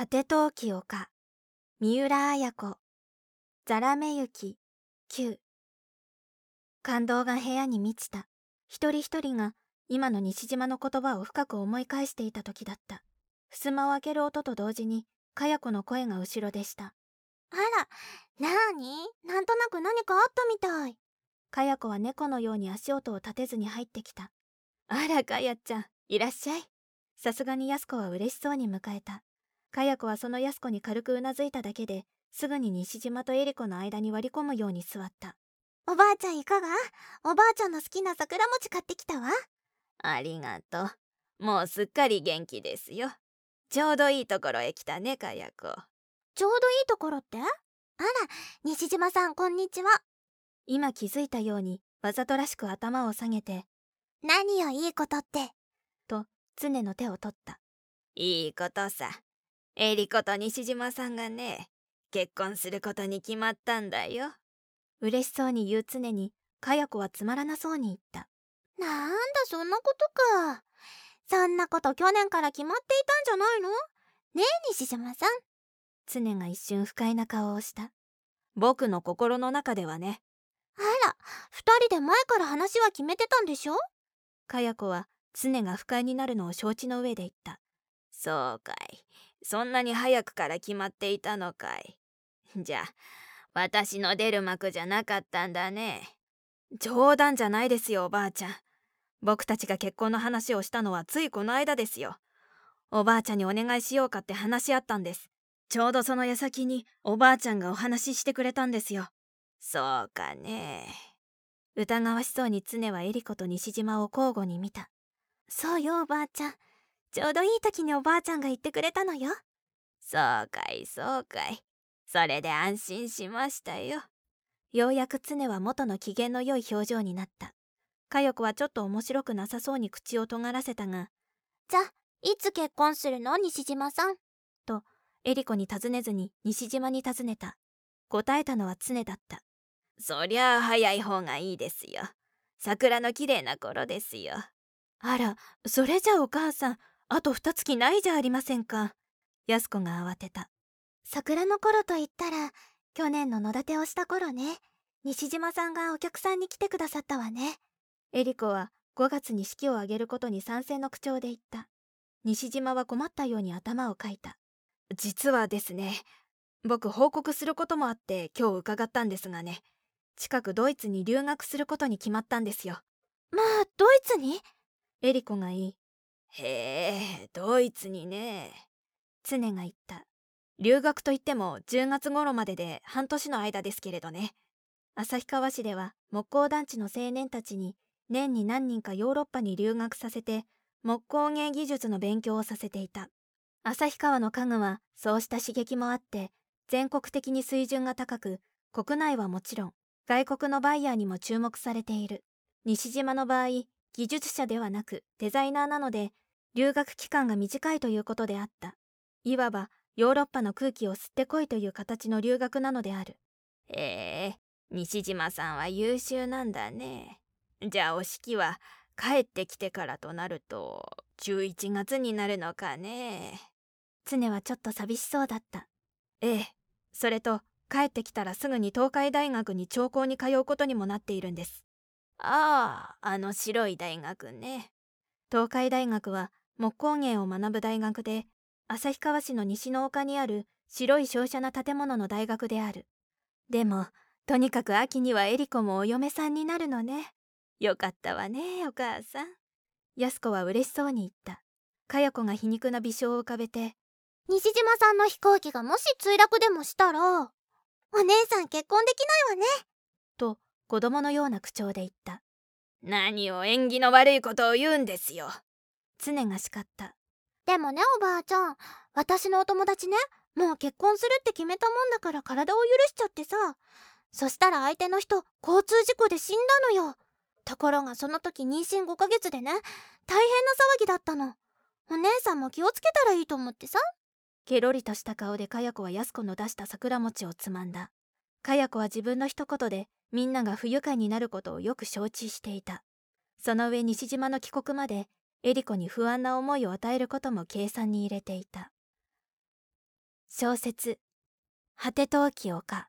果て陶器丘。三浦綾子。ザラメ雪。9感動が部屋に満ちた。一人一人が今の西島の言葉を深く思い返していた時だった。襖を開ける音と同時にかや子の声が後ろでした。あらなーに？なんとなく何かあったみたい。かや子は猫のように足音を立てずに入ってきた。あらかやちゃんいらっしゃい。さすがにやす子は嬉しそうに迎えたかや子はそのやす子に軽くうなずいただけですぐに西島とエリコの間に割り込むように座った。おばあちゃんいかが？おばあちゃんの好きな桜餅買ってきたわ。ありがとう。もうすっかり元気ですよ。ちょうどいいところへ来たねかや子ちょうどいいところって？あら西島さんこんにちは。今気づいたようにわざとらしく頭を下げて何よいいことって。と常の手を取った。いいことさエリコと西島さんがね結婚することに決まったんだよ。嬉しそうに言う常にかや子はつまらなそうに言った。なんだそんなことか。そんなこと去年から決まっていたんじゃないの？ねえ西島さん。常が一瞬不快な顔をした。僕の心の中ではね。あら二人で前から話は決めてたんでしょ？かや子は常が不快になるのを承知の上で言った。そうかいそんなに早くから決まっていたのかい。じゃあ私の出る幕じゃなかったんだね。冗談じゃないですよおばあちゃん。僕たちが結婚の話をしたのはついこの間ですよ。おばあちゃんにお願いしようかって話し合ったんです。ちょうどその矢先におばあちゃんがお話ししてくれたんですよ。そうかね。疑わしそうに常はエリコと西島を交互に見た。そうよおばあちゃん。ちょうどいい時におばあちゃんが言ってくれたのよ。そうかいそうかい。それで安心しましたよ。ようやく常は元の機嫌の良い表情になった。佳代子はちょっと面白くなさそうに口を尖らせたがじゃいつ結婚するの？西島さん。とエリコに尋ねずに西島に尋ねた。答えたのは常だった。そりゃあ早い方がいいですよ。桜の綺麗な頃ですよ。あらそれじゃお母さんあと二月ないじゃありませんか。安子が慌てた。桜の頃と言ったら去年の野立てをした頃ね。西島さんがお客さんに来てくださったわね。エリコは5月に式を挙げることに賛成の口調で言った。西島は困ったように頭をかいた。実はですね僕報告することもあって今日伺ったんですがね近くドイツに留学することに決まったんですよ。まあドイツに？エリコが言いへえドイツにね。常が言った。留学といっても10月頃までで半年の間ですけれどね。旭川市では木工団地の青年たちに年に何人かヨーロッパに留学させて木工芸技術の勉強をさせていた。旭川の家具はそうした刺激もあって全国的に水準が高く国内はもちろん外国のバイヤーにも注目されている。西島の場合技術者ではなくデザイナーなので留学期間が短いということであった。いわばヨーロッパの空気を吸ってこいという形の留学なのである。へえ西島さんは優秀なんだね。じゃあお式は帰ってきてからとなると11月になるのかね。常はちょっと寂しそうだった。ええそれと帰ってきたらすぐに東海大学に長考に通うことにもなっているんですあああの白い大学ね。東海大学は木工芸を学ぶ大学で旭川市の西の丘にある白い商社な建物の大学である。でもとにかく秋にはエリコもお嫁さんになるのね。よかったわねお母さん。安子は嬉しそうに言った。かや子が皮肉な微笑を浮かべて西島さんの飛行機がもし墜落でもしたらお姉さん結婚できないわね。と子供のような口調で言った。何を縁起の悪いことを言うんですよ。常が叱った。でもねおばあちゃん私のお友達ねもう結婚するって決めたもんだから体を許しちゃってさそしたら相手の人交通事故で死んだのよ。ところがその時妊娠5ヶ月でね大変な騒ぎだったの。お姉さんも気をつけたらいいと思ってさ。ケロリとした顔でかや子は安子の出した桜餅をつまんだ。かや子は自分の一言でみんなが不愉快になることをよく承知していた。その上西島の帰国までエリコに不安な思いを与えることも計算に入れていた。小説果て陶器丘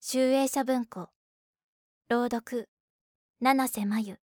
集英社文庫。朗読七瀬真由。